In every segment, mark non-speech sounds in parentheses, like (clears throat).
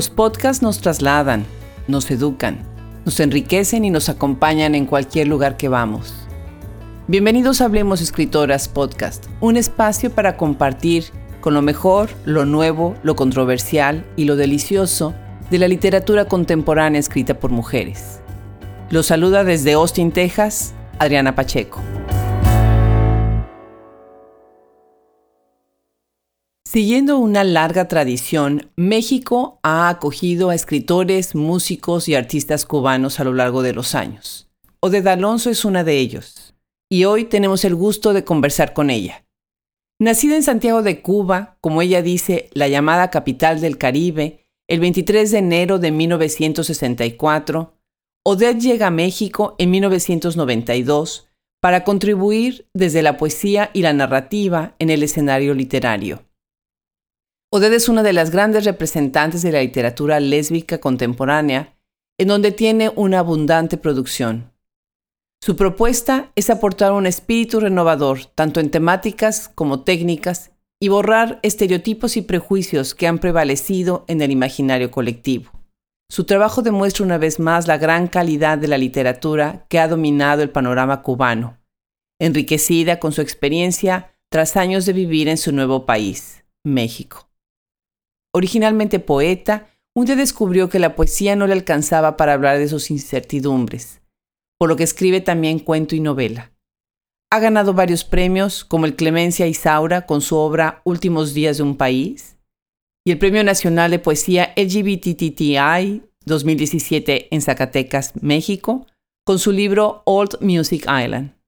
Los podcasts nos trasladan, nos educan, nos enriquecen y nos acompañan en cualquier lugar que vamos. Bienvenidos a Hablemos Escritoras Podcast, un espacio para compartir con lo mejor, lo nuevo, lo controversial y lo delicioso de la literatura contemporánea escrita por mujeres. Los saluda desde Austin, Texas, Adriana Pacheco. Siguiendo una larga tradición, México ha acogido a escritores, músicos y artistas cubanos a lo largo de los años. Oded Alonso es una de ellos, y hoy tenemos el gusto de conversar con ella. Nacida en Santiago de Cuba, como ella dice, la llamada capital del Caribe, el 23 de enero de 1964, Odette llega a México en 1992 para contribuir desde la poesía y la narrativa en el escenario literario. Odette es una de las grandes representantes de la literatura lésbica contemporánea, en donde tiene una abundante producción. Su propuesta es aportar un espíritu renovador, tanto en temáticas como técnicas, y borrar estereotipos y prejuicios que han prevalecido en el imaginario colectivo. Su trabajo demuestra una vez más la gran calidad de la literatura que ha dominado el panorama cubano, enriquecida con su experiencia tras años de vivir en su nuevo país, México. Originalmente poeta, un día descubrió que la poesía no le alcanzaba para hablar de sus incertidumbres, por lo que escribe también cuento y novela. Ha ganado varios premios, como el Clemencia Isaura con su obra Últimos días de un país, y el Premio Nacional de Poesía LGBTTI 2017 en Zacatecas, México, con su libro Old Music Island.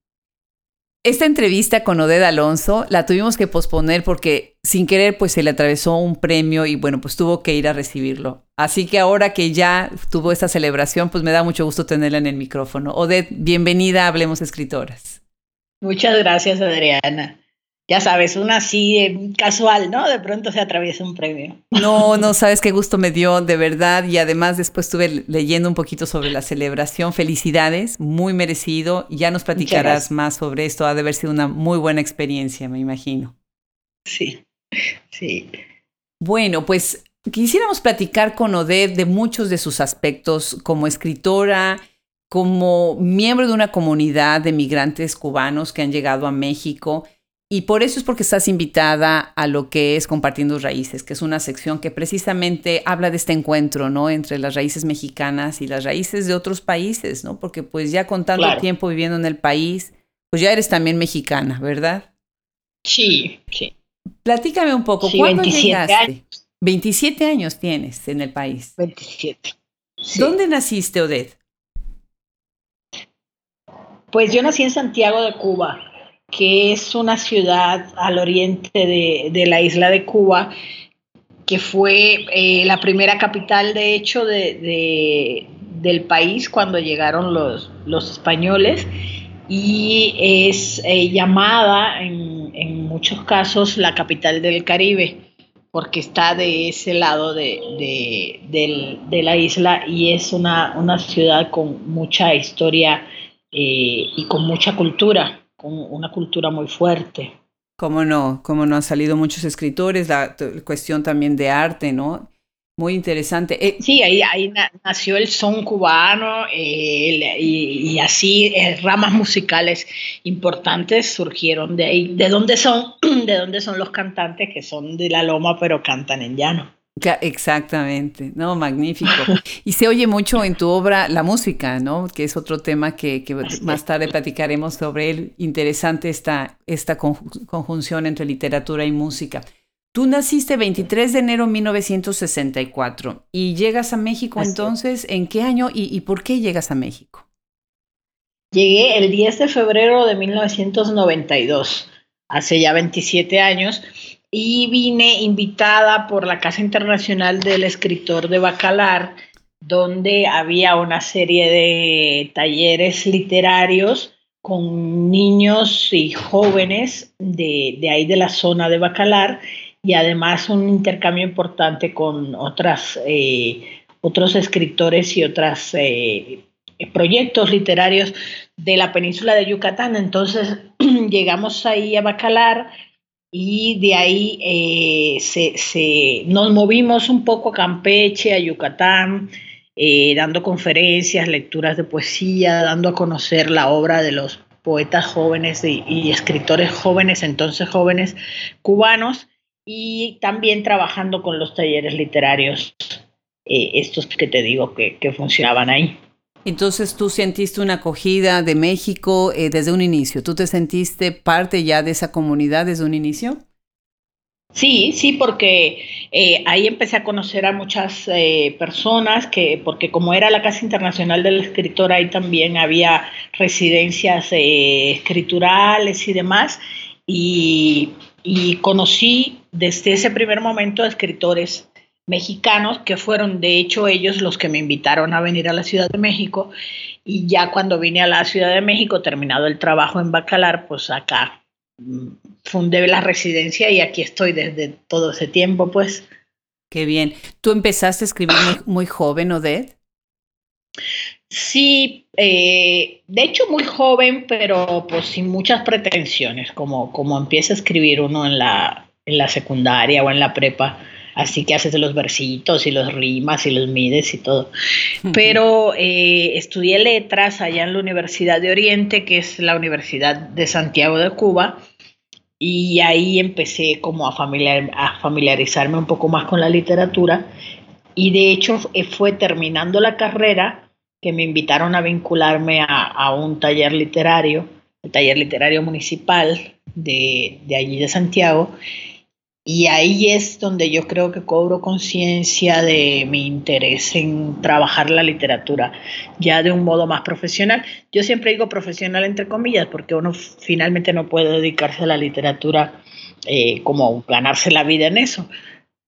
Esta entrevista con Oded Alonso la tuvimos que posponer porque sin querer pues se le atravesó un premio y bueno pues tuvo que ir a recibirlo. Así que ahora que ya tuvo esta celebración pues me da mucho gusto tenerla en el micrófono. Oded, bienvenida a Hablemos Escritoras. Muchas gracias Adriana ya sabes, una así casual, ¿no? De pronto se atraviesa un premio. No, no sabes qué gusto me dio, de verdad. Y además después estuve leyendo un poquito sobre la celebración. Felicidades, muy merecido. Ya nos platicarás más sobre esto. Ha de haber sido una muy buena experiencia, me imagino. Sí, sí. Bueno, pues quisiéramos platicar con Odette de muchos de sus aspectos como escritora, como miembro de una comunidad de migrantes cubanos que han llegado a México y por eso es porque estás invitada a lo que es Compartiendo Raíces, que es una sección que precisamente habla de este encuentro, ¿no? Entre las raíces mexicanas y las raíces de otros países, ¿no? Porque pues ya con tanto tiempo viviendo en el país, pues ya eres también mexicana, ¿verdad? Sí, sí. Platícame un poco, ¿cuándo llegaste? Años. 27 años tienes en el país. 27. ¿Dónde naciste, Odette? Pues yo nací en Santiago de Cuba que es una ciudad al oriente de, la isla de Cuba, que fue eh, la primera capital, de hecho, de, del país cuando llegaron los, los españoles y es eh, llamada en, en, muchos casos la capital del Caribe porque está de ese lado de, la isla y es una, una ciudad con mucha historia eh, y con mucha cultura con una cultura muy fuerte. Cómo no, cómo no han salido muchos escritores, la cuestión también de arte, ¿no? Muy interesante. Eh, sí, ahí, ahí nació el son cubano eh, y, así eh, ramas musicales importantes surgieron de ahí. ¿De dónde son? (clears throat) ¿De dónde son los cantantes que son de la loma pero cantan en llano? Exactamente, no, magnífico. Y se oye mucho en tu obra la música, ¿no? Que es otro tema que, más tarde platicaremos sobre él. Interesante esta, esta conjunción entre literatura y música. Tú naciste 23 de enero de 1964 y llegas a México entonces, ¿en qué año y, y por qué llegas a México? Llegué el 10 de febrero de 1992, hace ya 27 años y vine invitada por la Casa Internacional del Escritor de Bacalar, donde había una serie de talleres literarios con niños y jóvenes de, ahí de la zona de Bacalar y además un intercambio importante con otras, eh, otros escritores y otros eh, proyectos literarios de la península de Yucatán. Entonces (clears throat) llegamos ahí a Bacalar y de ahí eh, se, nos movimos un poco a Campeche, a Yucatán, eh, dando conferencias, lecturas de poesía, dando a conocer la obra de los poetas jóvenes y, escritores jóvenes, entonces jóvenes cubanos, y también trabajando con los talleres literarios, eh, estos que te digo que, funcionaban ahí. Entonces tú sentiste una acogida de México eh, desde un inicio, ¿tú te sentiste parte ya de esa comunidad desde un inicio? Sí, sí, porque eh, ahí empecé a conocer a muchas eh, personas, que, porque como era la Casa Internacional del Escritor, ahí también había residencias escriturales y demás, y, y, conocí desde ese primer momento a escritores mexicanos, que fueron de hecho ellos los que me invitaron a venir a la Ciudad de México, y ya cuando vine a la Ciudad de México, terminado el trabajo en Bacalar, pues acá fundé la residencia y aquí estoy desde todo ese tiempo, pues. Qué bien. ¿Tú empezaste a escribir muy, (clears throat) joven, Odette? Sí, eh, de hecho muy joven, pero pues sin muchas pretensiones, como, como empieza a escribir uno en la, en la secundaria o en la prepa, así que haces los versitos y los rimas y los mides y todo. Pero eh, estudié letras allá en la Universidad de Oriente, que es la Universidad de Santiago de Cuba, y ahí empecé como a, familiar, a familiarizarme un poco más con la literatura y de hecho eh, fue terminando la carrera que me invitaron a vincularme a, un taller literario, el taller literario municipal de, de allí de Santiago, y ahí es donde yo creo que cobro conciencia de mi interés en trabajar la literatura ya de un modo más profesional. Yo siempre digo profesional entre comillas porque uno finalmente no puede dedicarse a la literatura eh, como ganarse la vida en eso,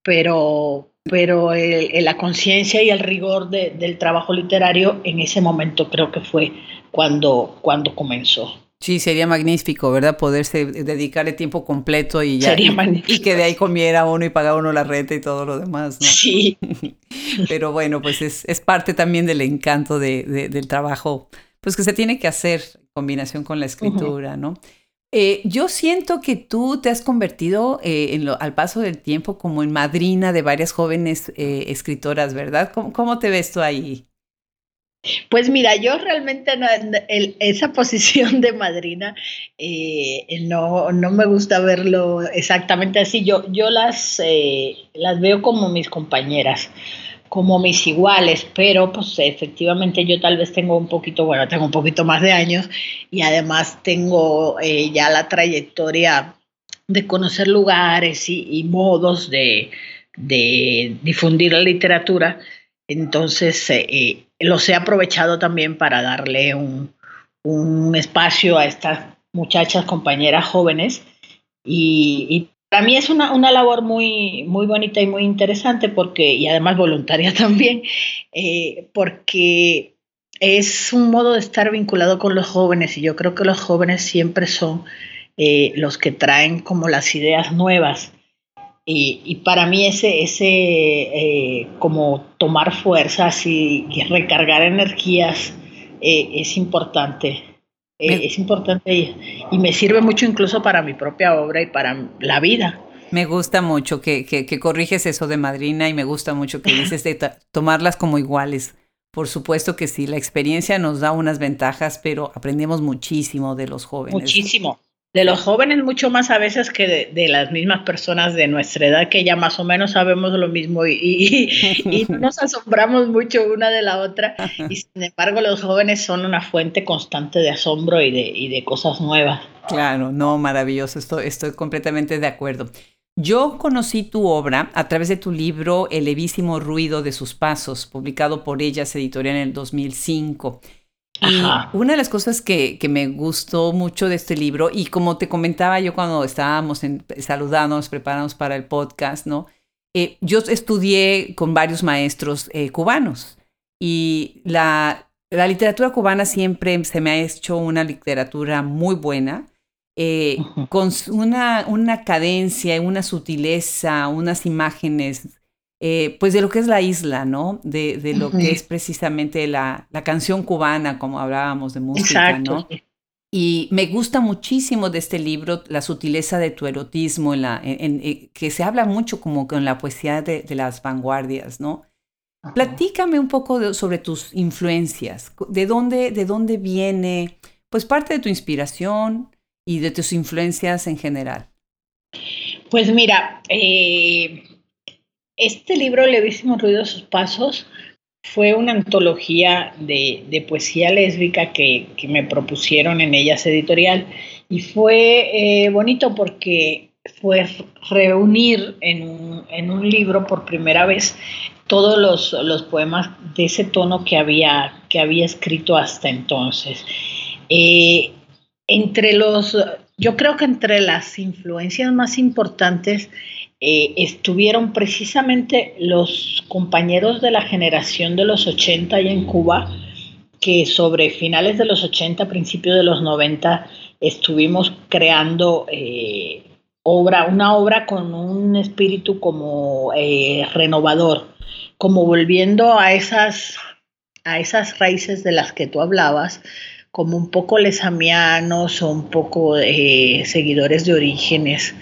pero, pero la conciencia y el rigor del trabajo literario en ese momento creo que fue cuando, cuando comenzó. Sí, sería magnífico, ¿verdad? Poderse dedicarle tiempo completo y ya. Sería magnífico. Y que de ahí comiera uno y pagara uno la renta y todo lo demás, ¿no? Sí. (laughs) Pero bueno, pues es, es parte también del encanto de, del trabajo, pues que se tiene que hacer en combinación con la escritura, ¿no? Eh, yo siento que tú te has convertido eh, en lo, al paso del tiempo como en madrina de varias jóvenes eh, escritoras, ¿verdad? ¿Cómo, ¿Cómo te ves tú ahí? Pues mira, yo realmente esa posición de madrina eh, no, no, me gusta verlo exactamente así. Yo, yo las, eh, las veo como mis compañeras, como mis iguales, pero pues efectivamente yo tal vez tengo un poquito, bueno, tengo un poquito más de años y además tengo eh, ya la trayectoria de conocer lugares y, modos de, de difundir la literatura. Entonces, los he aprovechado también para darle un, espacio a estas muchachas, compañeras jóvenes. Y, para mí es una, labor muy, muy bonita y muy interesante porque, y además voluntaria (laughs) también, eh, porque es un modo de estar vinculado con los jóvenes y yo creo que los jóvenes siempre son eh, los que traen como las ideas nuevas y, para mí ese, ese eh, como tomar fuerzas y, recargar energías eh, es importante. Eh, es importante y, me sirve mucho incluso para mi propia obra y para la vida. Me gusta mucho que, que, corriges eso de madrina y me gusta mucho que dices de tomarlas como iguales. Por supuesto que sí, la experiencia nos da unas ventajas, pero aprendemos muchísimo de los jóvenes. Muchísimo de los jóvenes mucho más a veces que de, las mismas personas de nuestra edad que ya más o menos sabemos lo mismo y, nos asombramos mucho una de la otra y sin embargo los jóvenes son una fuente constante de asombro y de, de cosas nuevas. Claro, no, maravilloso, estoy, estoy completamente de acuerdo. Yo conocí tu obra a través de tu libro El levísimo ruido de sus pasos, publicado por Ellas Editorial en el 2005. Y una de las cosas que, que, me gustó mucho de este libro, y como te comentaba yo cuando estábamos en, saludándonos, preparándonos para el podcast, ¿no? Eh, yo estudié con varios maestros eh, cubanos y la, la, literatura cubana siempre se me ha hecho una literatura muy buena, eh, con una, una cadencia, una sutileza, unas imágenes eh, pues de lo que es la isla, ¿no? De, lo que es precisamente la, canción cubana, como hablábamos de música, ¿no? Y me gusta muchísimo de este libro la sutileza de tu erotismo, en la, en, que se habla mucho como con la poesía de, las vanguardias, ¿no? Platícame un poco sobre tus influencias, de dónde, de dónde viene, pues parte de tu inspiración y de tus influencias en general. Pues mira, eh, este libro, Levísimo Ruido de sus Pasos, fue una antología de, poesía lésbica que, me propusieron en ellas editorial y fue eh, bonito porque fue reunir en un, libro por primera vez todos los, poemas de ese tono que había, que había escrito hasta entonces. Eh, entre los, yo creo que entre las influencias más importantes eh, estuvieron precisamente los compañeros de la generación de los 80 y en Cuba, que sobre finales de los 80, principios de los 90, estuvimos creando eh, obra, una obra con un espíritu como eh, renovador, como volviendo a esas, a esas raíces de las que tú hablabas, como un poco lesamianos o un poco seguidores de orígenes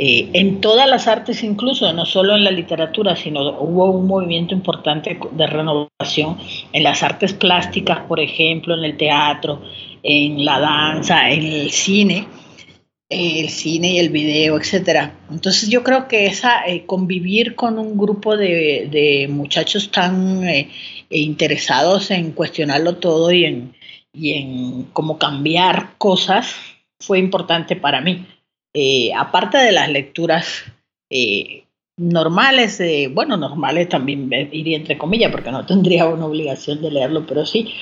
eh, en todas las artes incluso, no solo en la literatura, sino hubo un movimiento importante de renovación en las artes plásticas, por ejemplo, en el teatro, en la danza, en el cine, el cine y el video, etcétera. Entonces yo creo que esa eh, convivir con un grupo de, muchachos tan eh, interesados en cuestionarlo todo y en, y en cómo cambiar cosas fue importante para mí. Eh, aparte de las lecturas eh, normales, bueno, normales también iría entre comillas, porque no (laughs) tendría una obligación de leerlo, pero sí,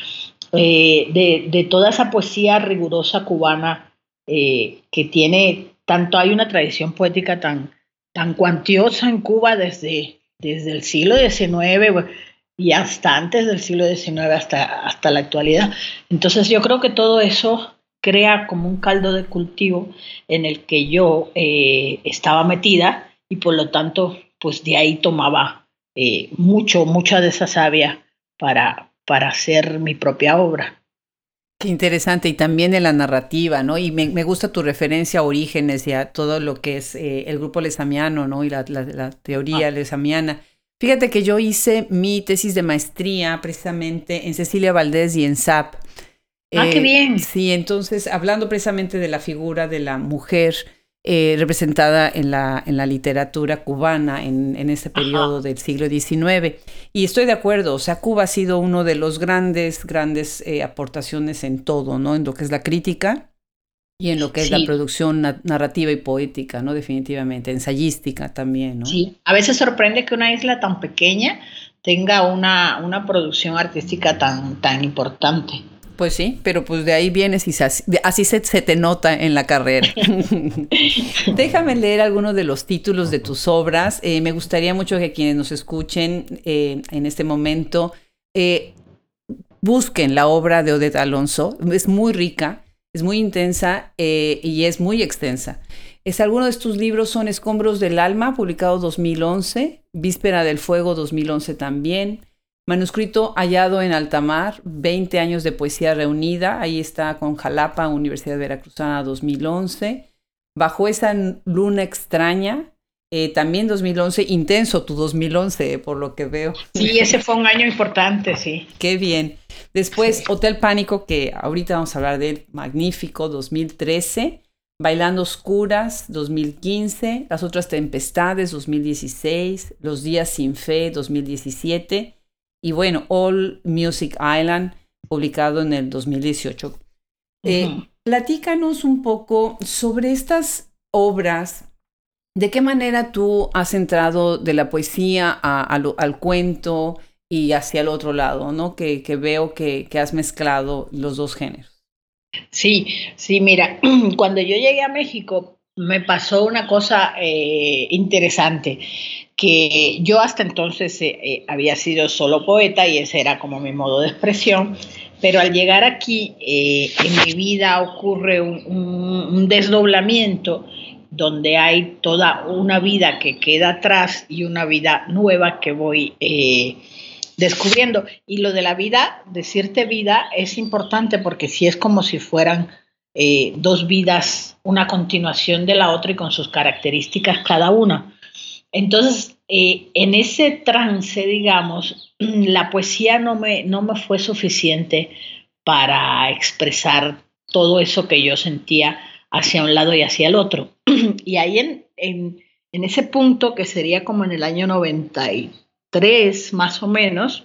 eh, de, toda esa poesía rigurosa cubana que tiene, tanto hay una tradición poética tan, tan cuantiosa en Cuba desde, desde el siglo XIX y hasta antes del siglo XIX, hasta, hasta la actualidad. Entonces yo creo que todo eso crea como un caldo de cultivo en el que yo eh, estaba metida y por lo tanto, pues de ahí tomaba eh, mucho, mucha de esa savia para, para hacer mi propia obra. Qué interesante, y también de la narrativa, ¿no? Y me, gusta tu referencia a orígenes y a todo lo que es eh, el grupo lesamiano, ¿no? Y la, teoría ah. lesamiana. Fíjate que yo hice mi tesis de maestría precisamente en Cecilia Valdés y en SAP. Ah, qué eh, bien. Sí, entonces, hablando precisamente de la figura de la mujer eh, representada en la, en la literatura cubana en, en ese periodo del siglo XIX. Y estoy de acuerdo, o sea, Cuba ha sido uno de los grandes, grandes eh, aportaciones en todo, ¿no? En lo que es la crítica y en lo que es la producción narrativa y poética, ¿no? Definitivamente, ensayística también, ¿no? Sí, a veces sorprende que una isla tan pequeña tenga una, una producción artística tan, tan importante. Pues sí, pero pues de ahí vienes y así se, te nota en la carrera. (laughs) Déjame leer algunos de los títulos de tus obras. Eh, me gustaría mucho que quienes nos escuchen eh, en este momento eh, busquen la obra de Odette Alonso. Es muy rica, es muy intensa y es muy extensa. Es, algunos de tus libros son Escombros del Alma, publicado 2011, Víspera del Fuego 2011 también. Manuscrito hallado en altamar, 20 años de poesía reunida, ahí está con Jalapa, Universidad Veracruzana 2011. Bajo esa luna extraña, eh, también 2011, intenso tu 2011, por lo que veo. Sí, ese fue un año importante, sí. Qué bien. Después, Hotel Pánico, que ahorita vamos a hablar de él, magnífico, 2013. Bailando Oscuras, 2015. Las otras tempestades, 2016. Los días sin fe, 2017 y bueno, All Music Island, publicado en el 2018. Eh, platícanos un poco sobre estas obras, de qué manera tú has entrado de la poesía al cuento y hacia el otro lado, ¿no? Que, veo que, has mezclado los dos géneros. Sí, sí, mira, (clears throat) cuando yo llegué a México me pasó una cosa eh, interesante que yo hasta entonces eh, eh, había sido solo poeta y ese era como mi modo de expresión, pero al llegar aquí eh, en mi vida ocurre un, desdoblamiento donde hay toda una vida que queda atrás y una vida nueva que voy descubriendo. Y lo de la vida, decirte vida, es importante porque si es como si fueran dos vidas, una continuación de la otra y con sus características cada una. Entonces, eh, en ese trance, digamos, (clears throat) la poesía no me, no me fue suficiente para expresar todo eso que yo sentía hacia un lado y hacia el otro. (clears throat) y ahí en, en, ese punto, que sería como en el año 93 más o menos,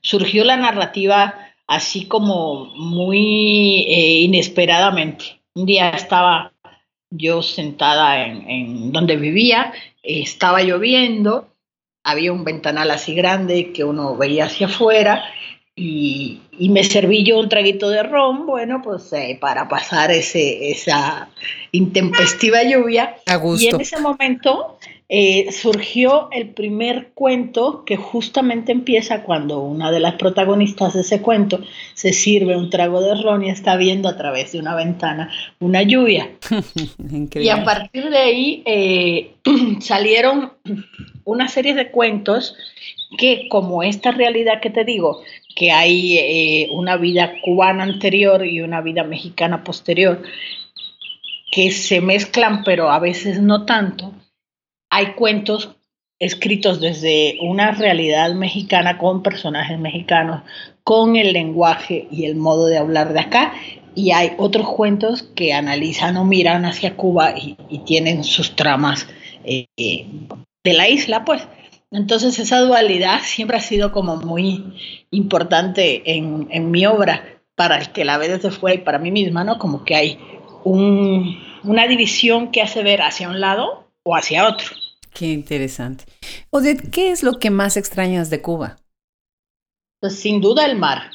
surgió la narrativa así como muy eh, inesperadamente. Un día estaba yo sentada en, donde vivía, estaba lloviendo, había un ventanal así grande que uno veía hacia afuera y, me serví yo un traguito de ron, bueno, pues eh, para pasar ese, esa intempestiva lluvia. Y en ese momento eh, surgió el primer cuento que justamente empieza cuando una de las protagonistas de ese cuento se sirve un trago de ron y está viendo a través de una ventana una lluvia. (laughs) y a partir de ahí eh, (clears throat) salieron una serie de cuentos que como esta realidad que te digo, que hay eh, una vida cubana anterior y una vida mexicana posterior, que se mezclan pero a veces no tanto, hay cuentos escritos desde una realidad mexicana con personajes mexicanos, con el lenguaje y el modo de hablar de acá, y hay otros cuentos que analizan o miran hacia Cuba y, tienen sus tramas eh, de la isla, pues. Entonces esa dualidad siempre ha sido como muy importante en, en, mi obra, para el que la ve desde fuera y para mí misma, ¿no? Como que hay un, una división que hace ver hacia un lado o hacia otro. Qué interesante. Odette, ¿qué es lo que más extrañas de Cuba? Pues sin duda el mar.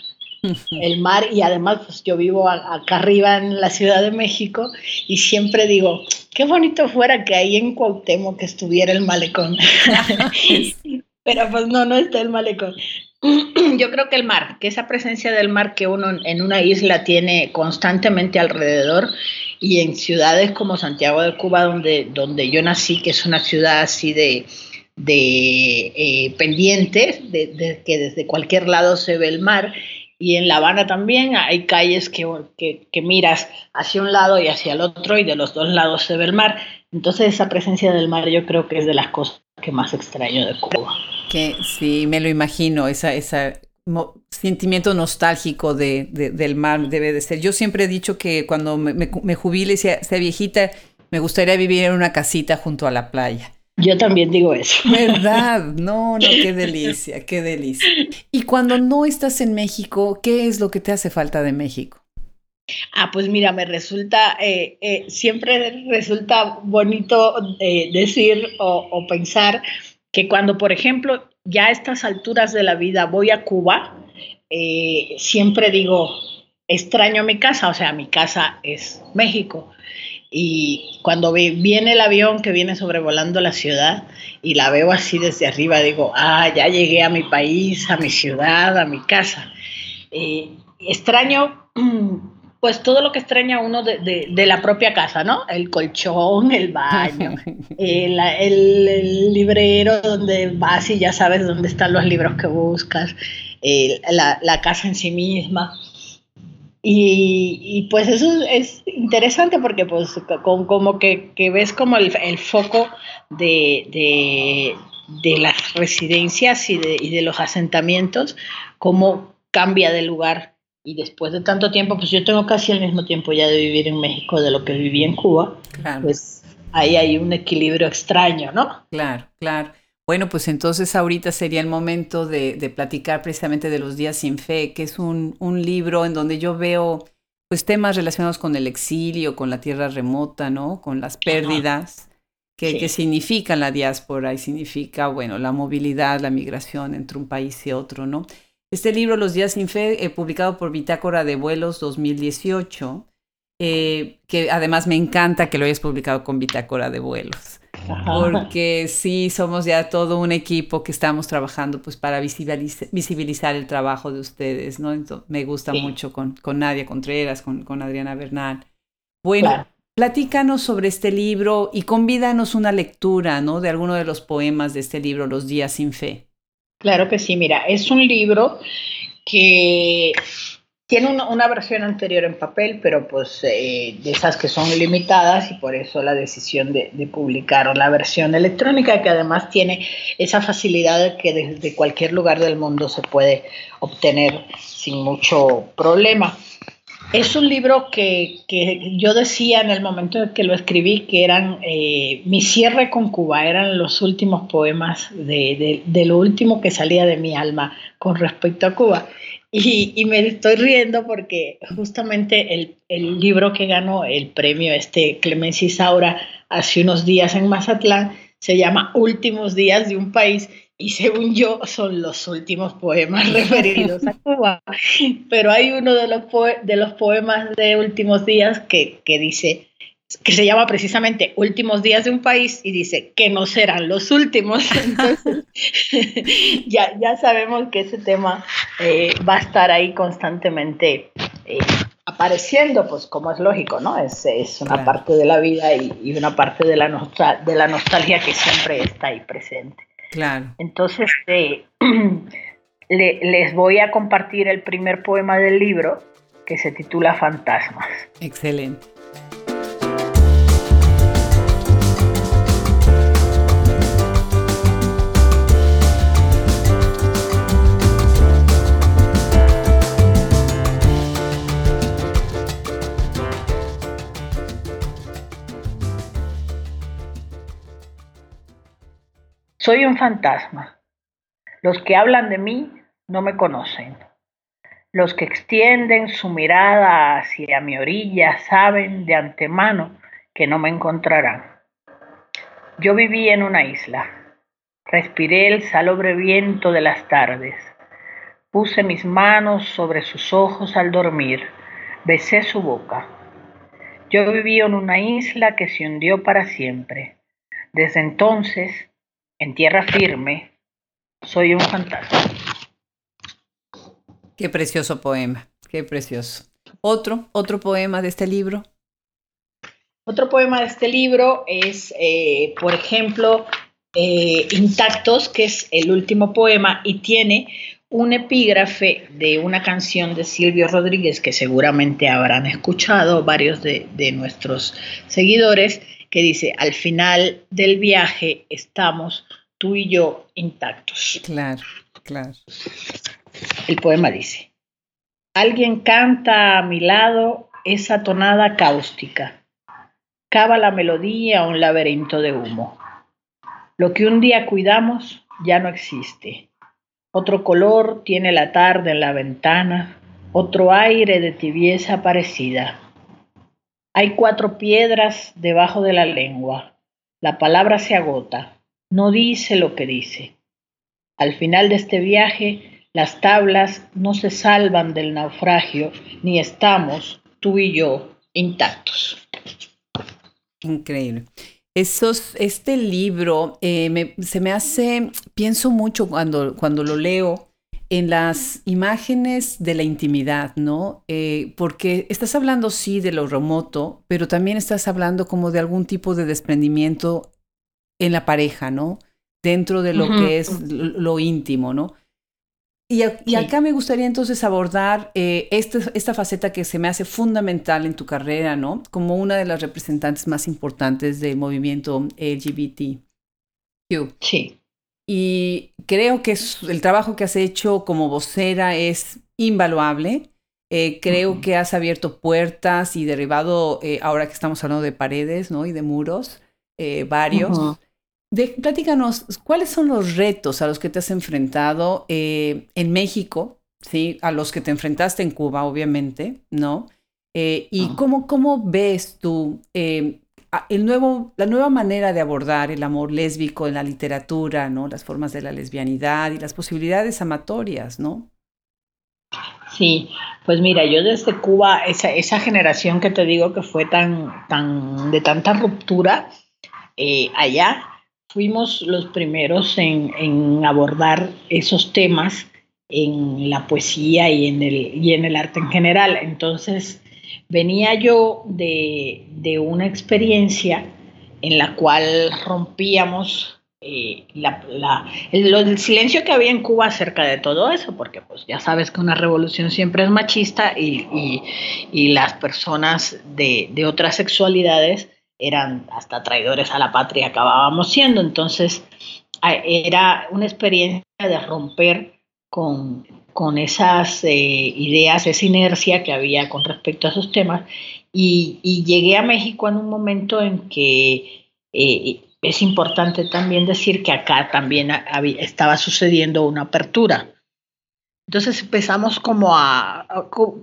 El mar y además pues yo vivo acá arriba en la Ciudad de México y siempre digo, qué bonito fuera que ahí en Cuauhtémoc que estuviera el malecón. (laughs) (laughs) Pero pues no, no está el malecón. (clears throat) Yo creo que el mar, que esa presencia del mar que uno en una isla tiene constantemente alrededor y en ciudades como Santiago de Cuba, donde, donde yo nací, que es una ciudad así de, de eh, pendientes, de, que desde cualquier lado se ve el mar, y en La Habana también hay calles que, que, que, miras hacia un lado y hacia el otro, y de los dos lados se ve el mar. Entonces esa presencia del mar yo creo que es de las cosas que más extraño de Cuba. Que sí, me lo imagino, esa, esa sentimiento nostálgico de, del mar debe de ser. Yo siempre he dicho que cuando me, jubile y sea, viejita, me gustaría vivir en una casita junto a la playa. Yo también digo eso. ¿Verdad? (laughs) No, no, qué delicia, qué delicia. Y cuando no estás en México, ¿qué es lo que te hace falta de México? Ah, pues mira, me resulta, eh, eh, siempre resulta bonito eh, decir o, o pensar que cuando, por ejemplo, ya a estas alturas de la vida voy a Cuba, eh, siempre digo, extraño mi casa, o sea, mi casa es México. Y cuando viene el avión que viene sobrevolando la ciudad y la veo así desde arriba, digo, ah, ya llegué a mi país, a mi ciudad, a mi casa. Eh, extraño (clears throat) pues todo lo que extraña uno de, la propia casa, ¿no? El colchón, el baño, (laughs) el, librero donde vas y ya sabes dónde están los libros que buscas, la, casa en sí misma. Y, pues eso es interesante porque pues como que, ves como el, foco de, las residencias y de, y de los asentamientos, cómo cambia de lugar y después de tanto tiempo, pues yo tengo casi el mismo tiempo ya de vivir en México de lo que viví en Cuba, pues ahí hay un equilibrio extraño, ¿no? Claro, claro. Bueno, pues entonces ahorita sería el momento de, platicar precisamente de Los días sin fe, que es un, un, libro en donde yo veo pues temas relacionados con el exilio, con la tierra remota, ¿no? Con las pérdidas. Que, que, significan la diáspora y significa, bueno, la movilidad, la migración entre un país y otro, ¿no? Este libro, Los días sin fe, eh, publicado por Bitácora de Vuelos 2018, eh, que además me encanta que lo hayas publicado con Bitácora de Vuelos. Porque sí, somos ya todo un equipo que estamos trabajando pues para visibilizar, el trabajo de ustedes, ¿no? me gusta mucho con, con, Nadia Contreras, con, con Adriana Bernal. Bueno, platícanos sobre este libro y convídanos una lectura, ¿no? De alguno de los poemas de este libro, Los días sin fe. Claro que sí, mira, es un libro que tiene una, versión anterior en papel, pero pues eh, de esas que son limitadas y por eso la decisión de, publicar la versión electrónica que además tiene esa facilidad de que desde cualquier lugar del mundo se puede obtener sin mucho problema. Es un libro que, yo decía en el momento en que lo escribí que eran eh, mi cierre con Cuba, eran los últimos poemas de, de lo último que salía de mi alma con respecto a Cuba. Y, me estoy riendo porque justamente el, el, libro que ganó el premio este Clemencia Saura hace unos días en Mazatlán se llama Últimos días de un país y según yo son los últimos poemas (laughs) referidos a Cuba. Pero hay uno de los, de los poemas de Últimos días que, que dice, que se llama precisamente Últimos días de un país y dice que no serán los últimos. (laughs) Entonces, (laughs) ya, ya sabemos que ese tema eh, va a estar ahí constantemente eh, apareciendo, pues como es lógico, ¿no? Es, es una parte de la vida y, una parte de la, de la nostalgia que siempre está ahí presente. Claro. Entonces, eh, (clears throat) les voy a compartir el primer poema del libro que se titula Fantasmas. Excelente. Soy un fantasma. Los que hablan de mí no me conocen. Los que extienden su mirada hacia mi orilla saben de antemano que no me encontrarán. Yo viví en una isla. Respiré el salobre viento de las tardes. Puse mis manos sobre sus ojos al dormir. Besé su boca. Yo viví en una isla que se hundió para siempre. Desde entonces en tierra firme, soy un fantasma. Qué precioso poema, qué precioso. Otro, otro poema de este libro. Otro poema de este libro es, eh, por ejemplo, eh, Intactos, que es el último poema y tiene un epígrafe de una canción de Silvio Rodríguez que seguramente habrán escuchado varios de, de nuestros seguidores, que dice, al final del viaje estamos tú y yo intactos. Claro, claro. El poema dice, alguien canta a mi lado esa tonada cáustica, cava la melodía a un laberinto de humo. Lo que un día cuidamos ya no existe. Otro color tiene la tarde en la ventana, otro aire de tibieza parecida. Hay cuatro piedras debajo de la lengua. La palabra se agota, no dice lo que dice. Al final de este viaje, las tablas no se salvan del naufragio, ni estamos, tú y yo, intactos. Increíble. Esos, este libro eh, se me hace, pienso mucho cuando, cuando lo leo, en las imágenes de la intimidad, ¿no? Eh, porque estás hablando sí de lo remoto, pero también estás hablando como de algún tipo de desprendimiento en la pareja, ¿no? Dentro de lo que es lo, íntimo, ¿no? Y, acá me gustaría entonces abordar eh, este, esta faceta que se me hace fundamental en tu carrera, ¿no? Como una de las representantes más importantes del movimiento LGBT. Sí. Y creo que el trabajo que has hecho como vocera es invaluable. Eh, creo que has abierto puertas y derribado, eh, ahora que estamos hablando de paredes ¿no? y de muros, eh, varios. De, platícanos, ¿cuáles son los retos a los que te has enfrentado en México? ¿sí? A los que te enfrentaste en Cuba, obviamente, ¿no? ¿Y cómo, cómo ves tú el nuevo, la nueva manera de abordar el amor lésbico en la literatura, ¿no? Las formas de la lesbianidad y las posibilidades amatorias, ¿no? Sí, pues mira, yo desde Cuba, esa, esa generación que te digo que fue tan, tan de tanta ruptura, eh, allá fuimos los primeros en, en, abordar esos temas en la poesía y en, el, y en el arte en general. Entonces, Venía yo de, una experiencia en la cual rompíamos eh, el, silencio que había en Cuba acerca de todo eso, porque pues ya sabes que una revolución siempre es machista y, las personas de, otras sexualidades eran hasta traidores a la patria, acabábamos siendo, entonces era una experiencia de romper con, con esas eh, ideas, esa inercia que había con respecto a esos temas, y, llegué a México en un momento en que eh, es importante también decir que acá también estaba sucediendo una apertura. Entonces empezamos como a,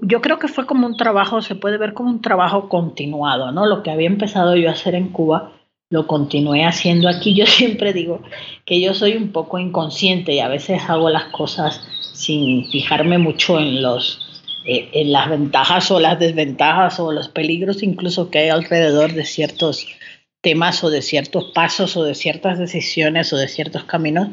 yo creo que fue como un trabajo, se puede ver como un trabajo continuado, ¿no? Lo que había empezado yo a hacer en Cuba, lo continué haciendo aquí. Yo (laughs) siempre digo que yo soy un poco inconsciente y a veces hago las cosas sin fijarme mucho en los eh, en las ventajas o las desventajas o los peligros incluso que hay alrededor de ciertos temas o de ciertos pasos o de ciertas decisiones o de ciertos caminos.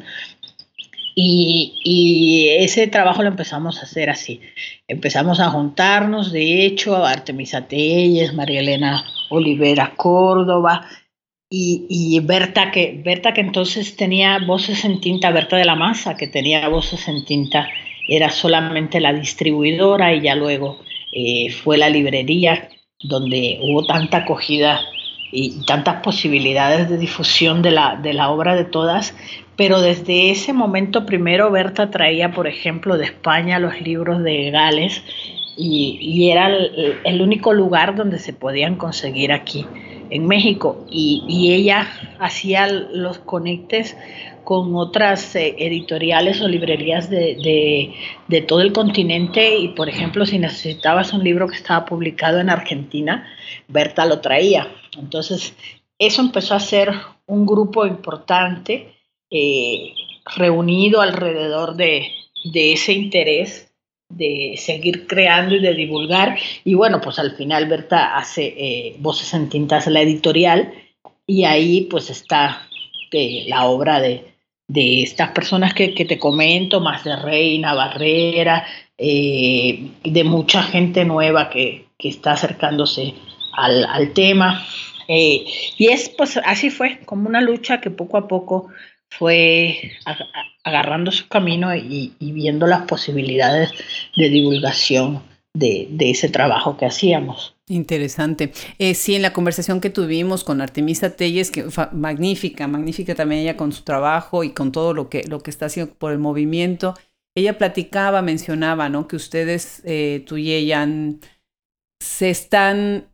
Y, ese trabajo lo empezamos a hacer así. Empezamos a juntarnos, de hecho, Artemisa Telles, María Elena Olivera Córdoba y, y, Berta, que, Berta que entonces tenía voces en tinta, Berta de la Maza, que tenía voces en tinta, era solamente la distribuidora y ya luego eh, fue la librería donde hubo tanta acogida y tantas posibilidades de difusión de la, de la obra de todas, pero desde ese momento primero Berta traía, por ejemplo, de España los libros de Gales y, era el, único lugar donde se podían conseguir aquí en México y, ella hacía los conectes con otras eh, editoriales o librerías de, de, todo el continente y, por ejemplo, si necesitabas un libro que estaba publicado en Argentina, Berta lo traía. Entonces, eso empezó a ser un grupo importante eh, reunido alrededor de, ese interés de seguir creando y de divulgar. Y bueno, pues al final Berta hace eh, Voces en Tintas, la editorial, y ahí pues está la obra de, estas personas que, te comento, más de Reina, Barrera, eh, de mucha gente nueva que, está acercándose al, tema. Eh, y es pues así fue, como una lucha que poco a poco fue agarrando su camino y, viendo las posibilidades de divulgación de, ese trabajo que hacíamos. Interesante. Eh, sí, en la conversación que tuvimos con Artemisa Telles, que magnífica, magnífica también ella con su trabajo y con todo lo que, lo que está haciendo por el movimiento, ella platicaba, mencionaba, ¿no? Que ustedes, eh, tú y ella, se están,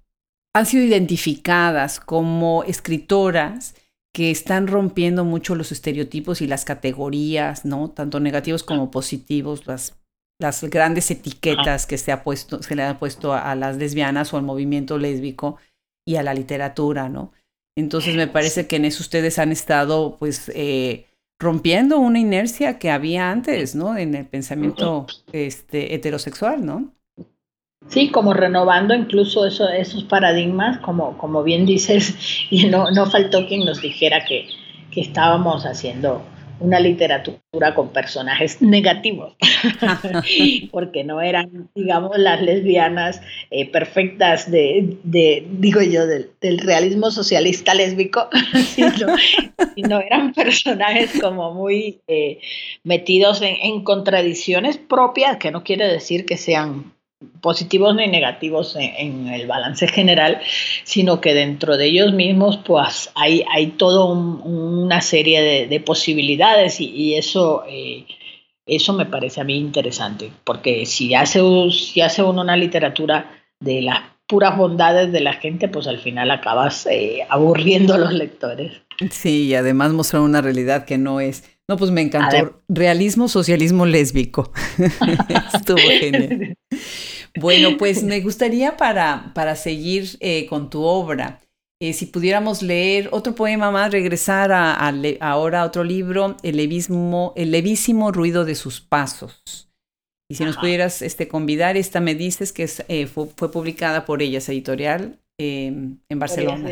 han sido identificadas como escritoras que están rompiendo mucho los estereotipos y las categorías, ¿no? Tanto negativos como positivos, las las grandes etiquetas que se, ha puesto, se le han puesto a, las lesbianas o al movimiento lésbico y a la literatura, ¿no? Entonces me parece que en eso ustedes han estado, pues, eh, rompiendo una inercia que había antes, ¿no? En el pensamiento este, heterosexual, ¿no? Sí, como renovando incluso eso, esos paradigmas, como, como bien dices, (laughs) y no, no faltó quien nos dijera que, que estábamos haciendo una literatura con personajes negativos, (laughs) porque no eran, digamos, las lesbianas eh, perfectas de, digo yo, del, realismo socialista lésbico, (laughs) sino, eran personajes como muy eh, metidos en contradicciones propias, que no quiere decir que sean positivos ni negativos en, el balance general, sino que dentro de ellos mismos pues hay, hay toda una serie de, posibilidades y, eso, eh, eso me parece a mí interesante, porque si hace, si hace uno una literatura de las puras bondades de la gente, pues al final acabas eh, aburriendo a los lectores. Sí, y además mostrar una realidad que no es... No, pues me encantó. Realismo, socialismo lésbico. (laughs) Estuvo genial. Bueno, (laughs) pues me gustaría para, para seguir eh, con tu obra, eh, si pudiéramos leer otro poema más, regresar a, ahora a otro libro, El levísimo, el levísimo ruido de sus pasos. Y si nos pudieras este, convidar, esta me dices que eh, fue, publicada por ellas, editorial, en Barcelona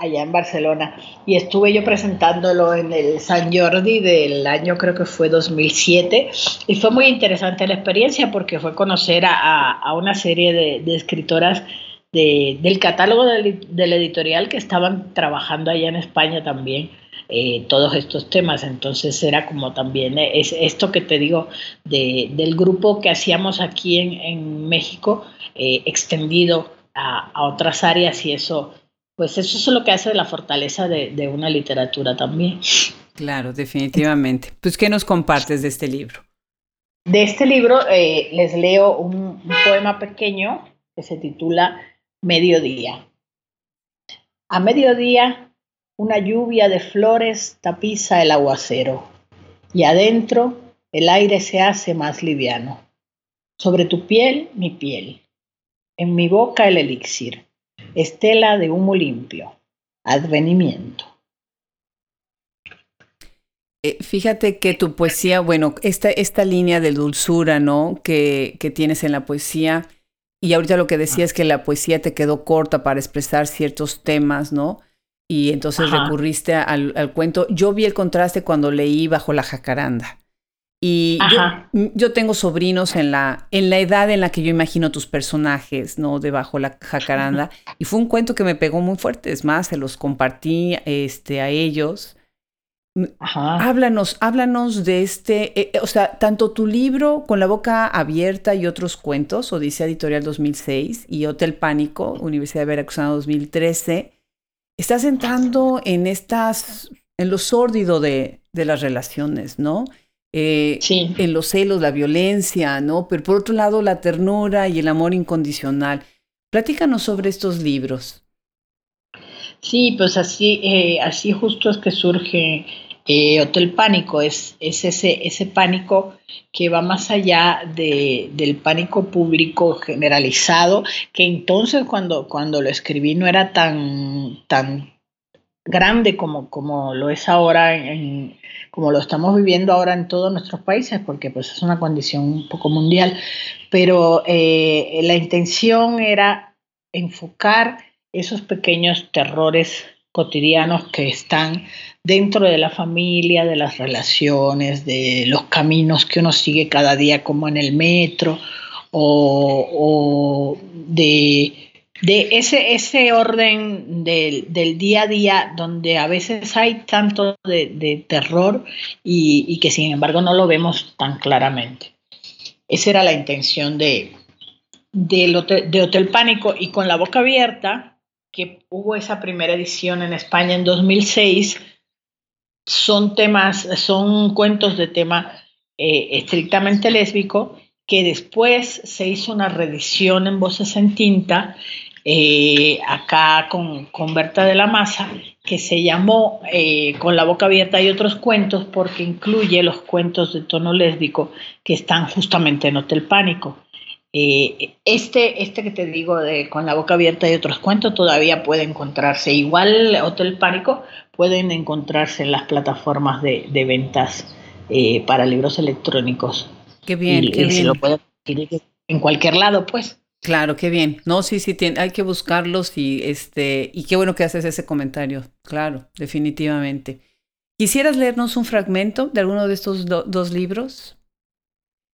allá en Barcelona y estuve yo presentándolo en el San Jordi del año creo que fue 2007 y fue muy interesante la experiencia porque fue conocer a, una serie de, escritoras del catálogo del, editorial que estaban trabajando allá en España también eh, todos estos temas. Entonces era como también eh, es esto que te digo de, del grupo que hacíamos aquí en, México, eh, extendido a, otras áreas y eso, pues eso es lo que hace la fortaleza de, una literatura también. Claro, definitivamente. Pues, ¿qué nos compartes de este libro? De este libro les leo un poema pequeño que se titula Mediodía. A mediodía, una lluvia de flores tapiza el aguacero y adentro el aire se hace más liviano. Sobre tu piel, mi piel. En mi boca el elixir, estela de humo limpio, advenimiento. Eh, fíjate que tu poesía, bueno, esta, esta línea de dulzura, ¿no? Que, que tienes en la poesía, y ahorita lo que decía es que la poesía te quedó corta para expresar ciertos temas, ¿no? Y entonces recurriste al, cuento. Yo vi el contraste cuando leí Bajo la Jacaranda. Y yo, tengo sobrinos en la, en la edad en la que yo imagino tus personajes, ¿no? De Bajo la Jacaranda. (laughs) Y fue un cuento que me pegó muy fuerte. Es más, se los compartí este, a ellos. Háblanos, háblanos de este, eh, eh, o sea, tanto tu libro Con la boca abierta y otros cuentos, Odisea Editorial 2006 y Hotel Pánico, Universidad de Veracruzana 2013, estás entrando en estas, en lo sórdido de, las relaciones, ¿no? Eh, sí. En los celos, la violencia, ¿no? Pero por otro lado, la ternura y el amor incondicional. Platícanos sobre estos libros. Sí, pues así, así justo es que surge eh, Hotel Pánico es, es ese, ese, pánico que va más allá de, del pánico público generalizado, que entonces cuando, cuando lo escribí no era tan, tan grande como, como lo es ahora, en, como lo estamos viviendo ahora en todos nuestros países, porque pues es una condición un poco mundial, pero eh, la intención era enfocar esos pequeños terrores cotidianos que están dentro de la familia, de las relaciones, de los caminos que uno sigue cada día como en el metro o, de, ese, ese orden del, día a día donde a veces hay tanto de, terror y, que sin embargo no lo vemos tan claramente. Esa era la intención de, de Hotel Pánico y con la boca abierta, que hubo esa primera edición en España en 2006, son temas, son cuentos de tema eh, estrictamente lésbico, que después se hizo una reedición en Voces en Tinta, eh, acá con, con, Berta de la Maza, que se llamó eh, Con la boca abierta y otros cuentos, porque incluye los cuentos de tono lésbico que están justamente en Hotel Pánico. este, este que te digo de Con la boca abierta y otros cuentos todavía puede encontrarse. Igual Hotel Pánico pueden encontrarse en las plataformas de, ventas eh, para libros electrónicos. Qué bien, qué bien. Se lo pueden adquirir en cualquier lado, pues. Claro, qué bien. No, sí, sí, hay que buscarlos y este y qué bueno que haces ese comentario. Claro, definitivamente. ¿Quisieras leernos un fragmento de alguno de estos dos libros?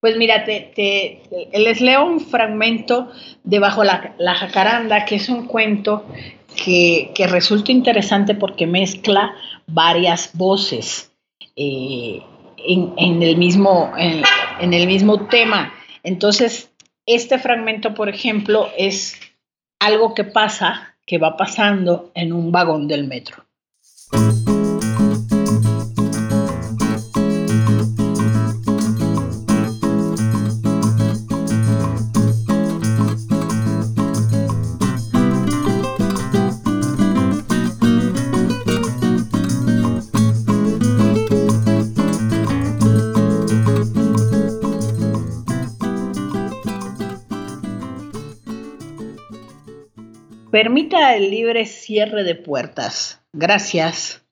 Pues mira, te, les leo un fragmento de Bajo la, la, Jacaranda, que es un cuento que, resulta interesante porque mezcla varias voces eh, en, el mismo, en el mismo tema. Entonces, este fragmento, por ejemplo, es algo que pasa, que va pasando en un vagón del metro. Permita el libre cierre de puertas. Gracias.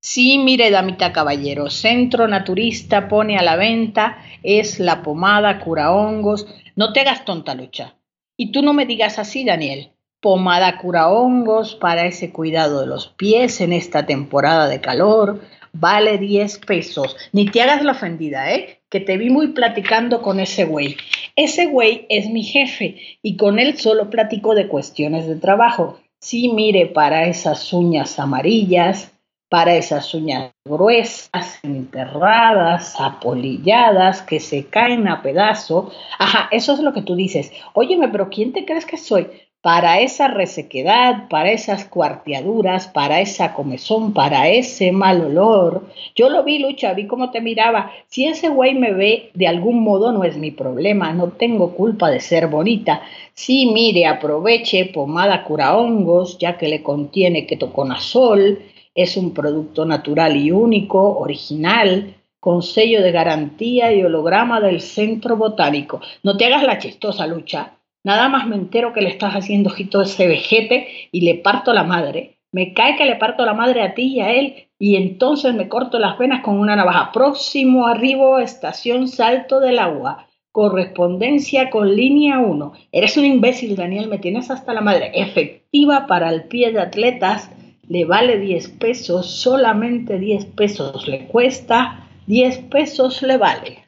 Sí, mire, damita caballero, Centro Naturista pone a la venta, es la pomada cura hongos. No te hagas tonta, Lucha. Y tú no me digas así, Daniel. Pomada cura hongos para ese cuidado de los pies en esta temporada de calor. Vale 10 pesos. Ni te hagas la ofendida, ¿eh? Que te vi muy platicando con ese güey. Ese güey es mi jefe y con él solo platico de cuestiones de trabajo. Sí, mire, para esas uñas amarillas, para esas uñas gruesas, enterradas, apolilladas, que se caen a pedazo. Ajá, eso es lo que tú dices. Óyeme, pero ¿quién te crees que soy? Para esa resequedad, para esas cuarteaduras, para esa comezón, para ese mal olor. Yo lo vi, Lucha, vi cómo te miraba. Si ese güey me ve, de algún modo no es mi problema, no tengo culpa de ser bonita. Sí, mire, aproveche pomada cura hongos, ya que le contiene ketoconazol es un producto natural y único, original, con sello de garantía y holograma del Centro Botánico. No te hagas la chistosa lucha. Nada más me entero que le estás haciendo ojito a ese vejete y le parto la madre. Me cae que le parto la madre a ti y a él y entonces me corto las venas con una navaja. Próximo arribo, estación Salto del Agua. Correspondencia con línea 1. Eres un imbécil, Daniel, me tienes hasta la madre. Efectiva para el pie de atletas le vale 10 pesos, solamente 10 pesos le cuesta, 10 pesos le vale.